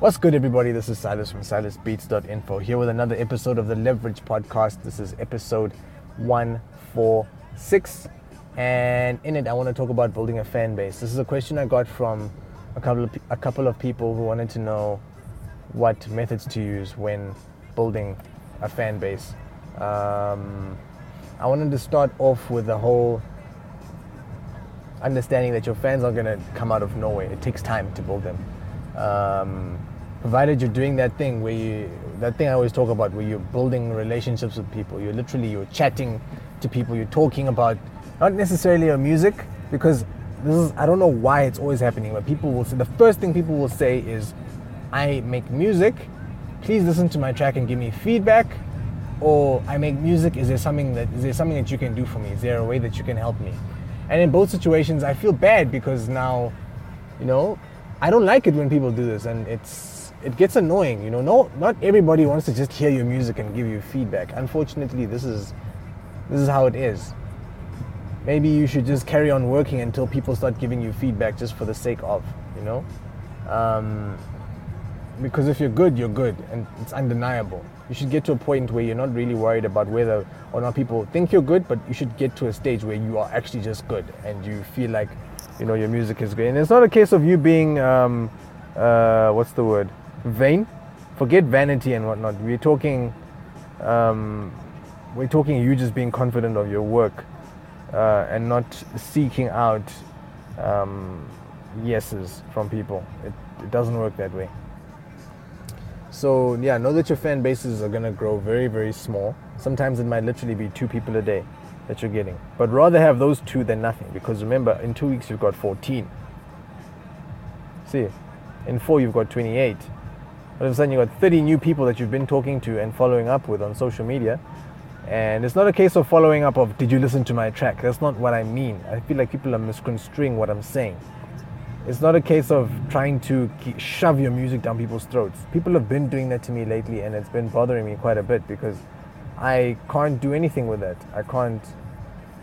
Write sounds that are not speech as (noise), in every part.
What's good, everybody? This is Silas from silasbeats.info here with another episode of the Leverage Podcast. This is episode 146, and in it, I want to talk about building a fan base. This is a question I got from a couple of, a couple of people who wanted to know what methods to use when building a fan base. Um, I wanted to start off with the whole understanding that your fans aren't going to come out of nowhere. It takes time to build them. Um, provided you're doing that thing where you that thing I always talk about where you're building relationships with people. You're literally you're chatting to people. You're talking about not necessarily your music because this is I don't know why it's always happening but people will say the first thing people will say is I make music. Please listen to my track and give me feedback. Or I make music. Is there something that is there something that you can do for me? Is there a way that you can help me? And in both situations I feel bad because now you know I don't like it when people do this and it's it gets annoying. You know, no, not everybody wants to just hear your music and give you feedback. Unfortunately, this is this is how it is. Maybe you should just carry on working until people start giving you feedback just for the sake of, you know. Um, because if you're good, you're good, and it's undeniable. You should get to a point where you're not really worried about whether or not people think you're good, but you should get to a stage where you are actually just good and you feel like, you know, your music is great. And it's not a case of you being, um, uh, what's the word? Vain. Forget vanity and whatnot. We're talking, um, we're talking you just being confident of your work uh, and not seeking out um, yeses from people. It, it doesn't work that way. So yeah, know that your fan bases are gonna grow very, very small. Sometimes it might literally be two people a day that you're getting. But rather have those two than nothing because remember, in two weeks you've got 14. See, in four you've got 28 all of a sudden you've got 30 new people that you've been talking to and following up with on social media. And it's not a case of following up of did you listen to my track? That's not what I mean. I feel like people are misconstruing what I'm saying. It's not a case of trying to shove your music down people's throats. People have been doing that to me lately and it's been bothering me quite a bit because I can't do anything with that. I can't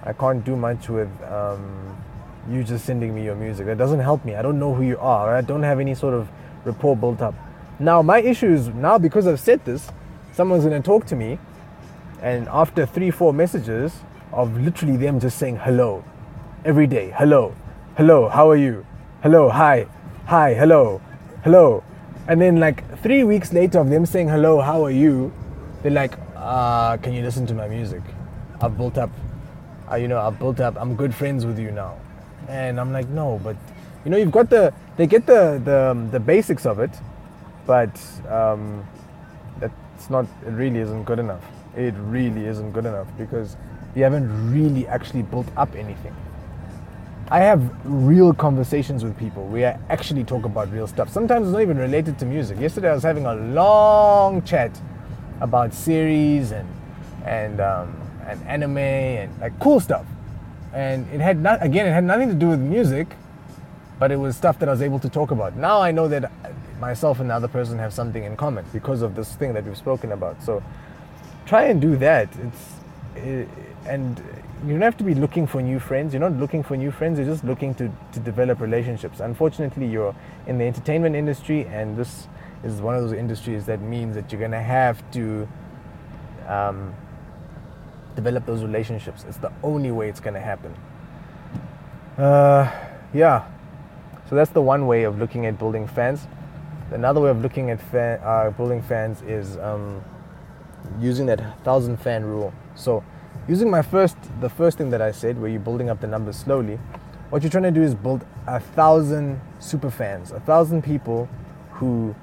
I can't do much with um, you just sending me your music. That doesn't help me. I don't know who you are. I don't have any sort of rapport built up. Now, my issue is now because I've said this, someone's going to talk to me, and after three, four messages of literally them just saying hello every day, hello, hello, how are you? Hello, hi, hi, hello, hello. And then, like, three weeks later of them saying hello, how are you? They're like, uh, can you listen to my music? I've built up, uh, you know, I've built up, I'm good friends with you now. And I'm like, no, but, you know, you've got the, they get the, the, the basics of it but um, that's not it really isn't good enough. It really isn't good enough because you haven't really actually built up anything. I have real conversations with people where i actually talk about real stuff. Sometimes it's not even related to music. Yesterday i was having a long chat about series and and um, and anime and like cool stuff. And it had not again it had nothing to do with music but it was stuff that i was able to talk about. Now i know that myself and the other person have something in common because of this thing that we've spoken about. So try and do that. It's it, and you don't have to be looking for new friends. You're not looking for new friends. You're just looking to, to develop relationships. Unfortunately, you're in the entertainment industry, and this is one of those industries that means that you're gonna have to um, develop those relationships. It's the only way it's gonna happen. Uh, yeah. So that's the one way of looking at building fans. Another way of looking at fan, uh, building fans is um, using that thousand fan rule. So, using my first, the first thing that I said, where you're building up the numbers slowly, what you're trying to do is build a thousand super fans, a thousand people who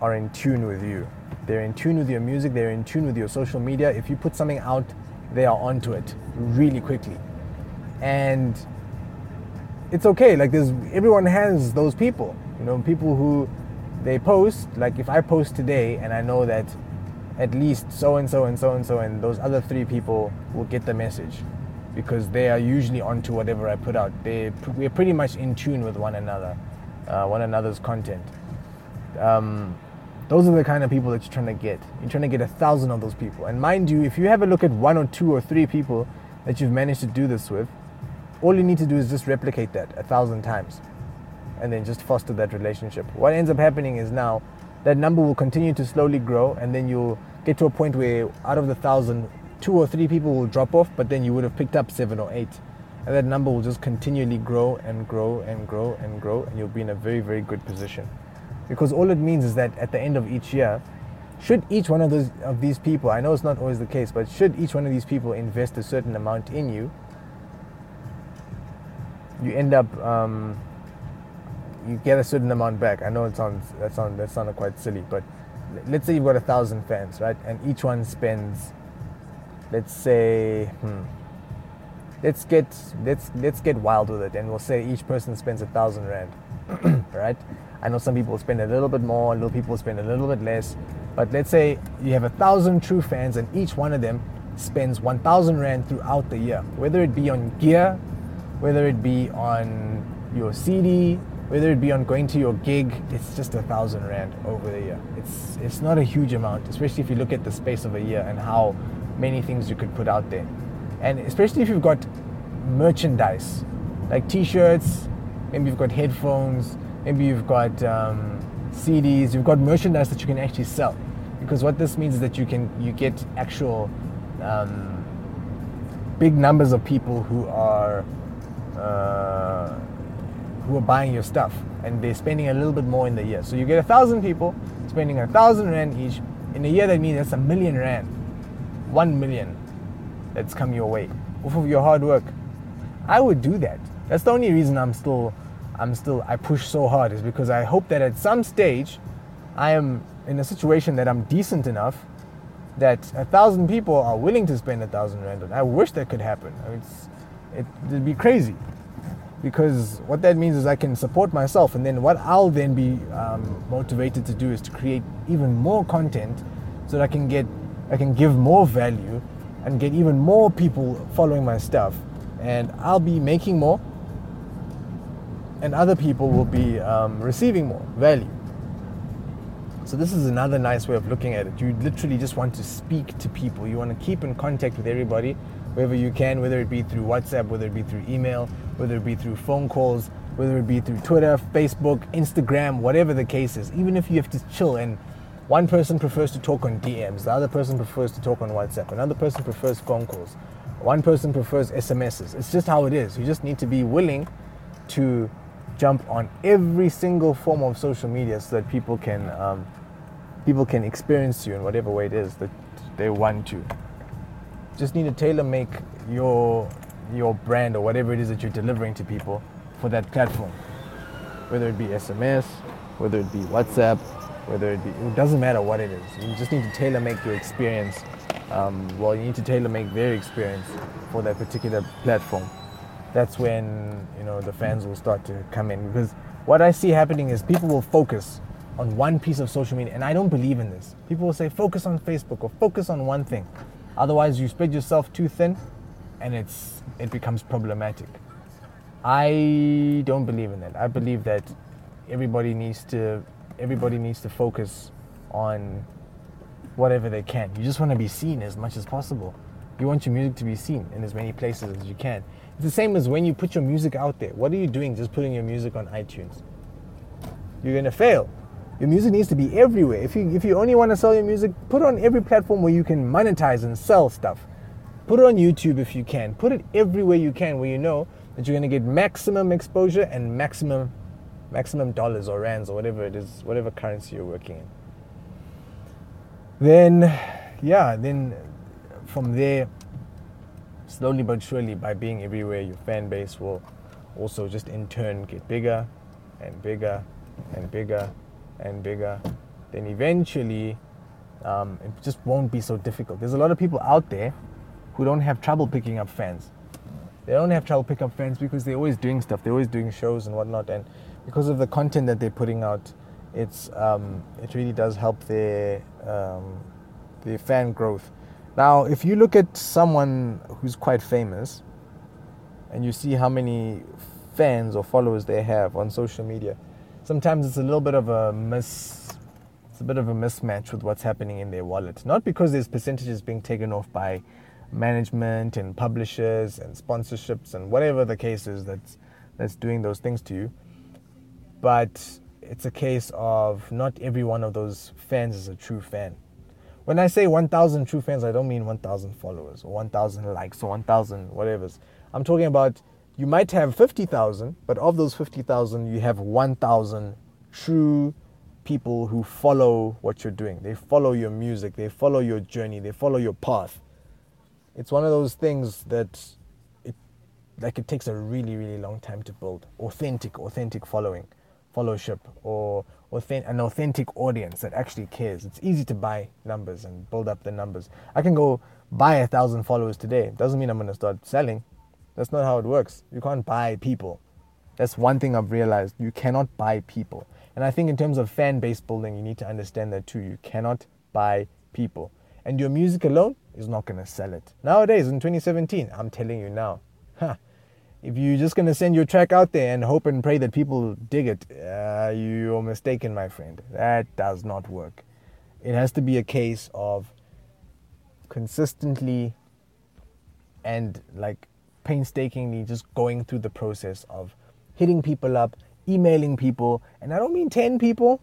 are in tune with you. They're in tune with your music, they're in tune with your social media. If you put something out, they are onto it really quickly. And it's okay, like there's everyone has those people, you know, people who they post like if i post today and i know that at least so and so and so and so and those other three people will get the message because they are usually onto whatever i put out. They we're pretty much in tune with one another uh, one another's content. Um, those are the kind of people that you're trying to get. You're trying to get a thousand of those people. And mind you if you have a look at one or two or three people that you've managed to do this with all you need to do is just replicate that a thousand times and then just foster that relationship. What ends up happening is now that number will continue to slowly grow, and then you'll get to a point where out of the thousand, two or three people will drop off, but then you would have picked up seven or eight. And that number will just continually grow and grow and grow and grow, and you'll be in a very, very good position. Because all it means is that at the end of each year, should each one of those of these people, I know it's not always the case, but should each one of these people invest a certain amount in you, you end up um, you get a certain amount back. I know it sounds that sounds that sounded quite silly, but let's say you've got a thousand fans, right? And each one spends, let's say, hmm, let's get let's let's get wild with it, and we'll say each person spends a thousand rand, (clears throat) right? I know some people spend a little bit more, little people spend a little bit less, but let's say you have a thousand true fans, and each one of them spends one thousand rand throughout the year, whether it be on gear, whether it be on your CD, whether it be on going to your gig, it's just a thousand rand over the year. It's it's not a huge amount, especially if you look at the space of a year and how many things you could put out there, and especially if you've got merchandise like T-shirts, maybe you've got headphones, maybe you've got um, CDs, you've got merchandise that you can actually sell, because what this means is that you can you get actual um, big numbers of people who are uh, who are buying your stuff and they're spending a little bit more in the year. So you get a thousand people spending a thousand rand each. In a year, that means that's a million rand. One million that's come your way off of your hard work. I would do that. That's the only reason I'm still, I'm still, I push so hard is because I hope that at some stage, I am in a situation that I'm decent enough that a thousand people are willing to spend a thousand rand. I wish that could happen. I mean, it, it'd be crazy because what that means is I can support myself, and then what I'll then be um, motivated to do is to create even more content, so that I can get, I can give more value, and get even more people following my stuff, and I'll be making more, and other people will be um, receiving more value. So this is another nice way of looking at it. You literally just want to speak to people. You want to keep in contact with everybody wherever you can, whether it be through WhatsApp, whether it be through email, whether it be through phone calls, whether it be through Twitter, Facebook, Instagram, whatever the case is. Even if you have to chill and one person prefers to talk on DMs, the other person prefers to talk on WhatsApp, another person prefers phone calls, one person prefers SMSs. It's just how it is. You just need to be willing to jump on every single form of social media so that people can um, people can experience you in whatever way it is that they want to just need to tailor make your your brand or whatever it is that you're delivering to people for that platform. Whether it be SMS, whether it be WhatsApp, whether it be it doesn't matter what it is. You just need to tailor make your experience. Um, well, you need to tailor make their experience for that particular platform. That's when you know the fans will start to come in because what I see happening is people will focus on one piece of social media, and I don't believe in this. People will say focus on Facebook or focus on one thing. Otherwise, you spread yourself too thin, and it's it becomes problematic. I don't believe in that. I believe that everybody needs to everybody needs to focus on whatever they can. You just want to be seen as much as possible. You want your music to be seen in as many places as you can. It's the same as when you put your music out there. What are you doing just putting your music on iTunes? You're going to fail. Your music needs to be everywhere. If you if you only want to sell your music, put on every platform where you can monetize and sell stuff. Put it on YouTube if you can. Put it everywhere you can where you know that you're going to get maximum exposure and maximum maximum dollars or rands or whatever it is, whatever currency you're working in. Then yeah, then from there slowly but surely by being everywhere your fan base will also just in turn get bigger and bigger and bigger and bigger, then eventually um, it just won't be so difficult. There's a lot of people out there who don't have trouble picking up fans. They don't have trouble picking up fans because they're always doing stuff. They're always doing shows and whatnot, and because of the content that they're putting out, it's um, it really does help their um, their fan growth. Now, if you look at someone who's quite famous, and you see how many fans or followers they have on social media, sometimes it's a little bit of a miss it's a bit of a mismatch with what's happening in their wallet. Not because there's percentages being taken off by management and publishers and sponsorships and whatever the case is that's that's doing those things to you. but it's a case of not every one of those fans is a true fan. When I say 1,000 true fans, I don't mean 1,000 followers or 1,000 likes or 1,000 whatever. I'm talking about you might have 50,000, but of those 50,000, you have 1,000 true people who follow what you're doing. They follow your music, they follow your journey, they follow your path. It's one of those things that it like it takes a really really long time to build authentic authentic following, followership or an authentic audience that actually cares. It's easy to buy numbers and build up the numbers. I can go buy a thousand followers today. Doesn't mean I'm going to start selling. That's not how it works. You can't buy people. That's one thing I've realized. You cannot buy people. And I think in terms of fan base building, you need to understand that too. You cannot buy people. And your music alone is not going to sell it. Nowadays, in 2017, I'm telling you now, huh, if you're just going to send your track out there and hope and pray that people dig it, uh, you're mistaken, my friend. That does not work. It has to be a case of consistently and like painstakingly just going through the process of hitting people up, emailing people, and I don't mean 10 people.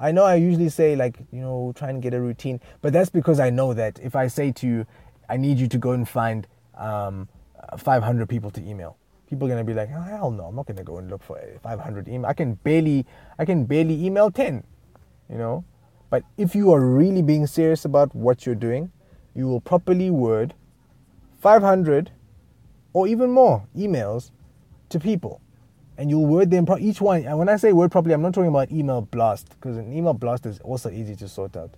I know I usually say, like, you know, try and get a routine, but that's because I know that if I say to you, I need you to go and find um, 500 people to email, people are gonna be like, oh, hell no, I'm not gonna go and look for 500 email. I can barely, I can barely email 10, you know. But if you are really being serious about what you're doing, you will properly word 500 or even more emails to people and you'll word them pro- each one and when i say word properly i'm not talking about email blast because an email blast is also easy to sort out.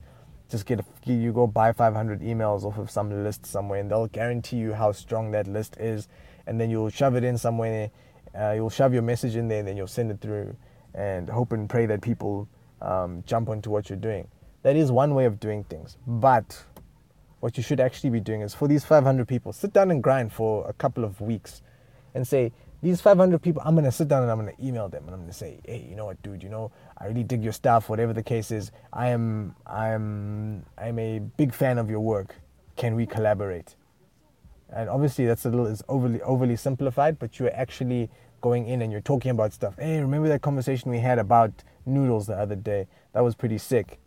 Just get a, you go buy 500 emails off of some list somewhere and they'll guarantee you how strong that list is and then you'll shove it in somewhere uh, you'll shove your message in there and then you'll send it through and hope and pray that people um, jump onto what you're doing. That is one way of doing things but what you should actually be doing is for these 500 people sit down and grind for a couple of weeks and say these 500 people, I'm gonna sit down and I'm gonna email them and I'm gonna say, hey, you know what, dude, you know, I really dig your stuff, whatever the case is. I am, I'm, I'm a big fan of your work. Can we collaborate? And obviously, that's a little, is overly, overly simplified, but you're actually going in and you're talking about stuff. Hey, remember that conversation we had about noodles the other day? That was pretty sick.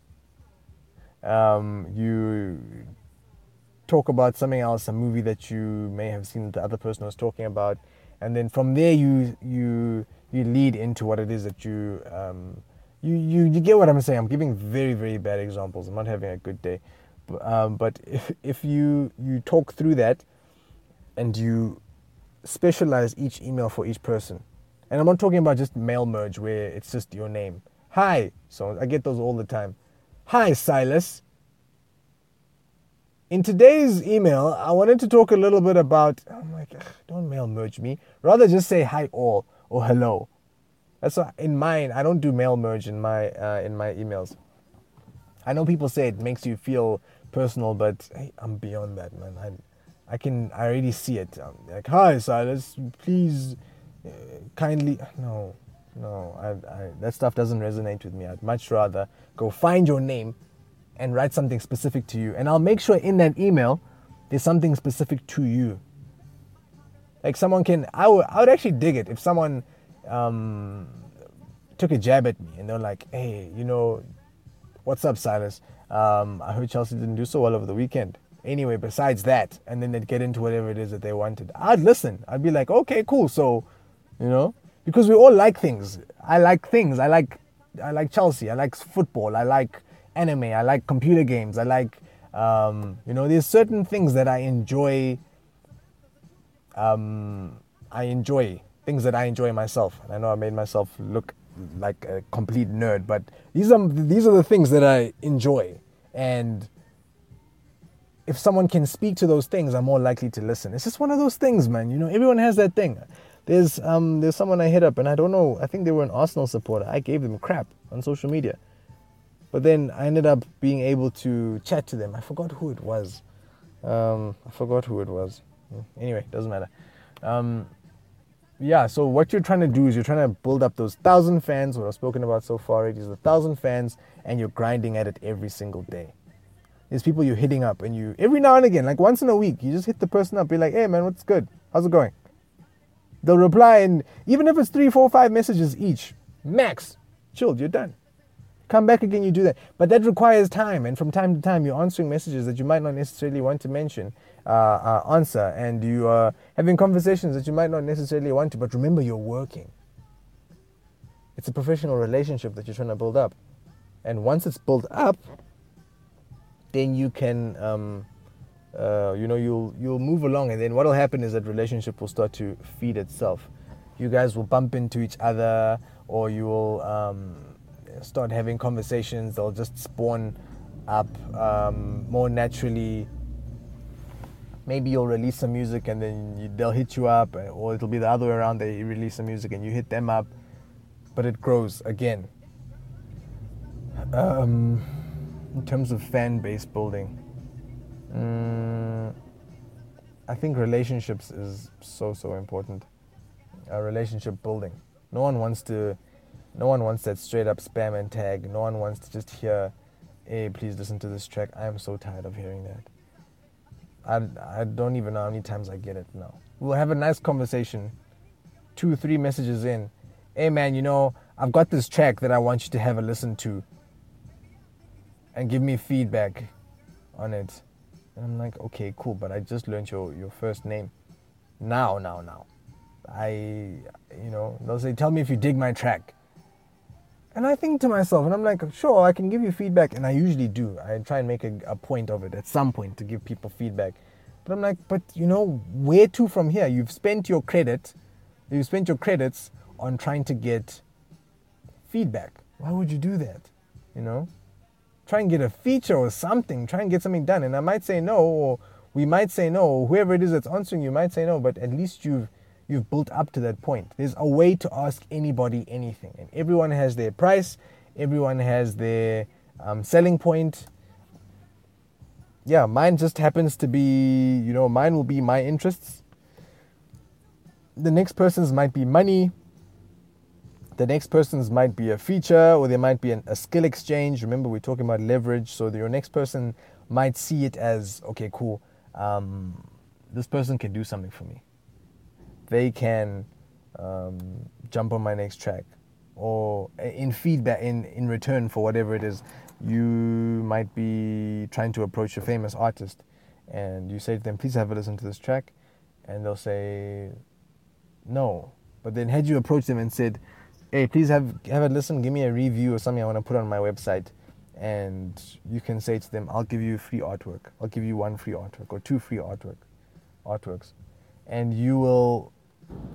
Um, you talk about something else, a movie that you may have seen the other person was talking about and then from there you you you lead into what it is that you um, you, you you get what I'm saying. I'm giving very very bad examples. I'm not having a good day, but, um, but (laughs) if if you you talk through that, and you specialize each email for each person, and I'm not talking about just mail merge where it's just your name. Hi, so I get those all the time. Hi Silas. In today's email, I wanted to talk a little bit about. I'm like, don't mail merge me. Rather just say hi all or hello. That's in mine. I don't do mail merge in my uh, in my emails. I know people say it makes you feel personal, but hey, I'm beyond that, man. I, I can I already see it. I'm like, hi Silas, please, uh, kindly. No, no, I, I, that stuff doesn't resonate with me. I'd much rather go find your name and write something specific to you. And I'll make sure in that email there's something specific to you. Like someone can, I would, I would actually dig it if someone um, took a jab at me and they're like, hey, you know, what's up, Silas? Um, I heard Chelsea didn't do so well over the weekend. Anyway, besides that, and then they'd get into whatever it is that they wanted. I'd listen. I'd be like, okay, cool. So, you know, because we all like things. I like things. I like, I like Chelsea. I like football. I like anime, I like computer games, I like, um, you know, there's certain things that I enjoy. Um, I enjoy things that I enjoy myself. And I know I made myself look like a complete nerd, but these are these are the things that I enjoy. And if someone can speak to those things, I'm more likely to listen. It's just one of those things, man. You know, everyone has that thing. There's um there's someone I hit up and I don't know, I think they were an Arsenal supporter. I gave them crap on social media. But then I ended up being able to chat to them. I forgot who it was. Um, I forgot who it was. Anyway, doesn't matter. Um, yeah, so what you're trying to do is you're trying to build up those thousand fans, what I've spoken about so far. It is a thousand fans, and you're grinding at it every single day. There's people you're hitting up, and you every now and again, like once in a week, you just hit the person up, be like, "Hey, man, what's good? How's it going?" They'll reply, and even if it's three, four, five messages each, Max, chilled, you're done. Come back again, you do that. But that requires time, and from time to time, you're answering messages that you might not necessarily want to mention, answer, and you are having conversations that you might not necessarily want to. But remember, you're working. It's a professional relationship that you're trying to build up, and once it's built up, then you can, um, uh, you know, you'll you'll move along, and then what'll happen is that relationship will start to feed itself. You guys will bump into each other, or you will. Um, start having conversations, they'll just spawn up um, more naturally. Maybe you'll release some music and then you, they'll hit you up, or it'll be the other way around. They release some music and you hit them up, but it grows again. Um, in terms of fan base building, um, I think relationships is so so important. A relationship building. No one wants to no one wants that straight up spam and tag. No one wants to just hear, hey, please listen to this track. I am so tired of hearing that. I, I don't even know how many times I get it now. We'll have a nice conversation, two, three messages in. Hey, man, you know, I've got this track that I want you to have a listen to and give me feedback on it. And I'm like, okay, cool, but I just learned your, your first name. Now, now, now. I, you know, they'll say, tell me if you dig my track. And I think to myself, and I'm like, sure, I can give you feedback. And I usually do. I try and make a, a, point of it at some point to give people feedback. But I'm like, but you know, where to from here? You've spent your credit, you've spent your credits on trying to get feedback. Why would you do that? You know? Try and get a feature or something, try and get something done. And I might say no, or we might say no, or whoever it is that's answering you might say no, but at least you've you've built up to that point. There's a way to ask anybody anything, and everyone has their price, everyone has their um, selling point. Yeah, mine just happens to be, you know, mine will be my interests. The next person's might be money. The next person's might be a feature, or there might be an, a skill exchange. Remember, we're talking about leverage. So your next person might see it as, okay, cool. Um, this person can do something for me they can um, jump on my next track or in feedback in, in return for whatever it is you might be trying to approach a famous artist and you say to them please have a listen to this track and they'll say no. But then had you approached them and said hey please have have a listen give me a review or something i want to put on my website and you can say to them i'll give you free artwork. I'll give you one free artwork or two free artwork artworks and you will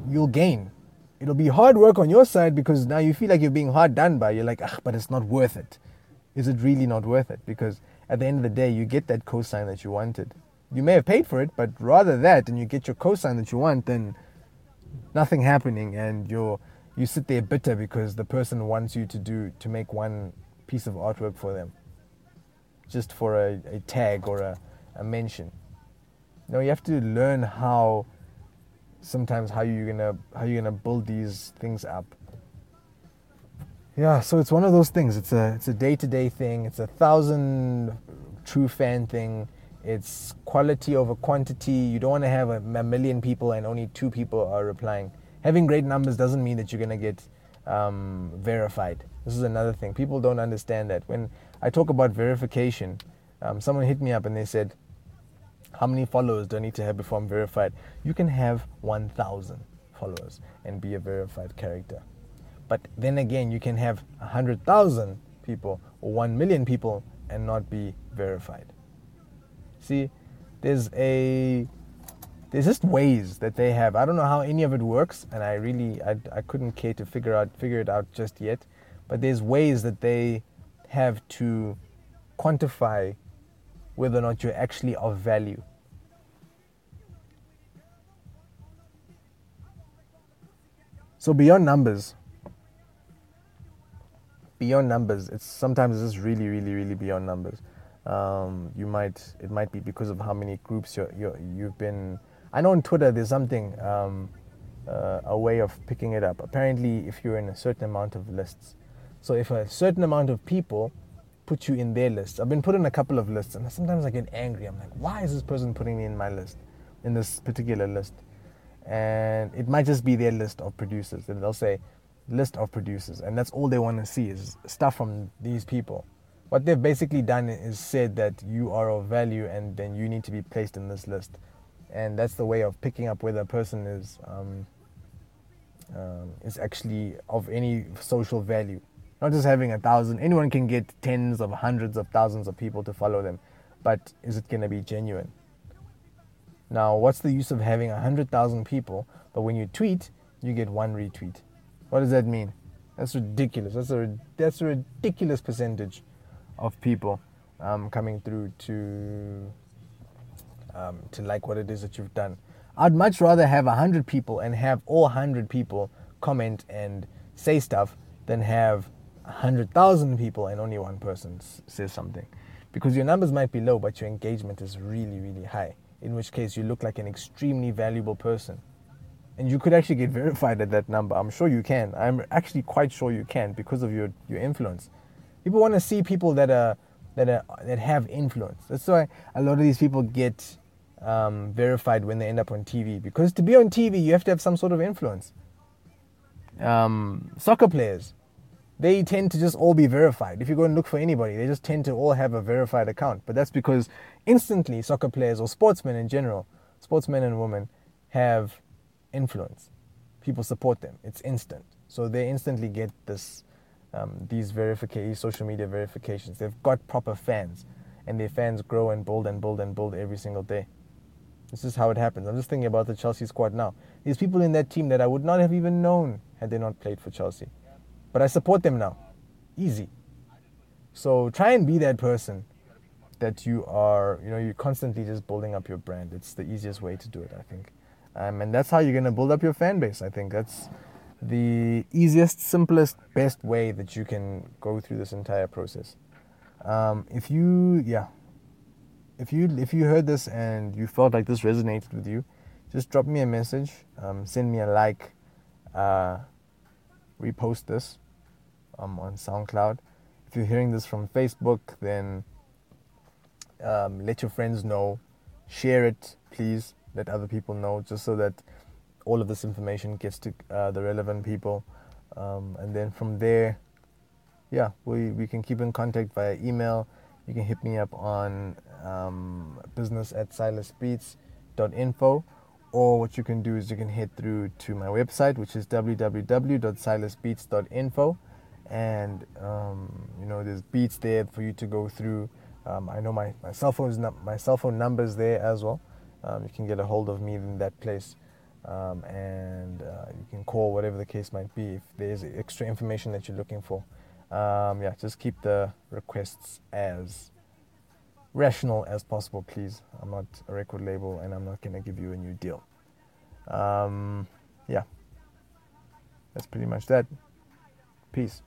you'll gain. It'll be hard work on your side because now you feel like you're being hard done by. You're like, ah, but it's not worth it. Is it really not worth it? Because at the end of the day, you get that cosine that you wanted. You may have paid for it, but rather that, and you get your cosine that you want, than nothing happening, and you're you sit there bitter because the person wants you to do to make one piece of artwork for them, just for a, a tag or a, a mention. No, you have to learn how sometimes how you're gonna how you're gonna build these things up. Yeah so it's one of those things. It's a it's a day-to-day thing. It's a thousand true fan thing. It's quality over quantity. You don't want to have a, a million people and only two people are replying. Having great numbers doesn't mean that you're to get um, verified. This is another thing. People don't understand that. When i talk about verification um, someone hit me up and they said how many followers do I need to have before I'm verified? You can have 1,000 followers and be a verified character. But then again, you can have 100,000 people or 1 million people and not be verified. See, there's a there's just ways that they have. I don't know how any of it works, and I really I, I couldn't care to figure out figure it out just yet. But there's ways that they have to quantify whether or not you're actually of value. So beyond numbers, beyond numbers, it's sometimes it's really, really, really beyond numbers. Um, you might it might be because of how many groups you're, you're you've been. I know on Twitter there's something um, uh, a way of picking it up. Apparently, if you're in a certain amount of lists, so if a certain amount of people put you in their list. I've been put in a couple of lists, and sometimes I get angry. I'm like, why is this person putting me in my list, in this particular list? And it might just be their list of producers. And they'll say, list of producers, and that's all they want to see is stuff from these people. What they've basically done is said that you are of value, and then you need to be placed in this list, and that's the way of picking up whether a person is um, um, is actually of any social value. Not just having a thousand. Anyone can get tens of hundreds of thousands of people to follow them, but is it going to be genuine? Now, what's the use of having a hundred thousand people, but when you tweet, you get one retweet? What does that mean? That's ridiculous. That's a that's a ridiculous percentage of people um, coming through to um, to like what it is that you've done. I'd much rather have a hundred people and have all hundred people comment and say stuff than have a hundred thousand people and only one person says something, because your numbers might be low, but your engagement is really really high. In which case, you look like an extremely valuable person and you could actually get verified at that number. I'm sure you can. I'm actually quite sure you can because of your, your influence. People want to see people that are that are that have influence. That's why a lot of these people get um, verified when they end up on TV because to be on TV you have to have some sort of influence. Um, soccer players, they tend to just all be verified. If you go and look for anybody, they just tend to all have a verified account. But that's because instantly soccer players or sportsmen in general, sportsmen and women, have influence. People support them. It's instant. So they instantly get this, um, these verification, social media verifications. They've got proper fans, and their fans grow and build and build and build every single day. This is how it happens. I'm just thinking about the Chelsea squad now. There's people in that team that I would not have even known had they not played for Chelsea, but I support them now. Easy. So try and be that person that you are. You know, you're constantly just building up your brand. It's the easiest way to do it, I think. Um, and that's how you're going to build up your fan base. I think that's the easiest, simplest, best way that you can go through this entire process. Um, if you, yeah, if you if you heard this and you felt like this resonated with you, just drop me a message, um, send me a like, uh, repost this um, on SoundCloud. If you're hearing this from Facebook, then um, let your friends know, share it, please let other people know, just so that all of this information gets to uh, the relevant people. Um, and then from there, yeah, we, we can keep in contact via email. You can hit me up on um, business at silasbeats.info. Or what you can do is you can head through to my website, which is www.silasbeats.info. And, um, you know, there's beats there for you to go through. Um, I know my, my cell phone's my cell phone number's there as well. Um, you can get a hold of me in that place. Um, and uh, you can call whatever the case might be if there's extra information that you're looking for. Um, yeah, just keep the requests as rational as possible, please. I'm not a record label and I'm not going to give you a new deal. Um, yeah, that's pretty much that. Peace.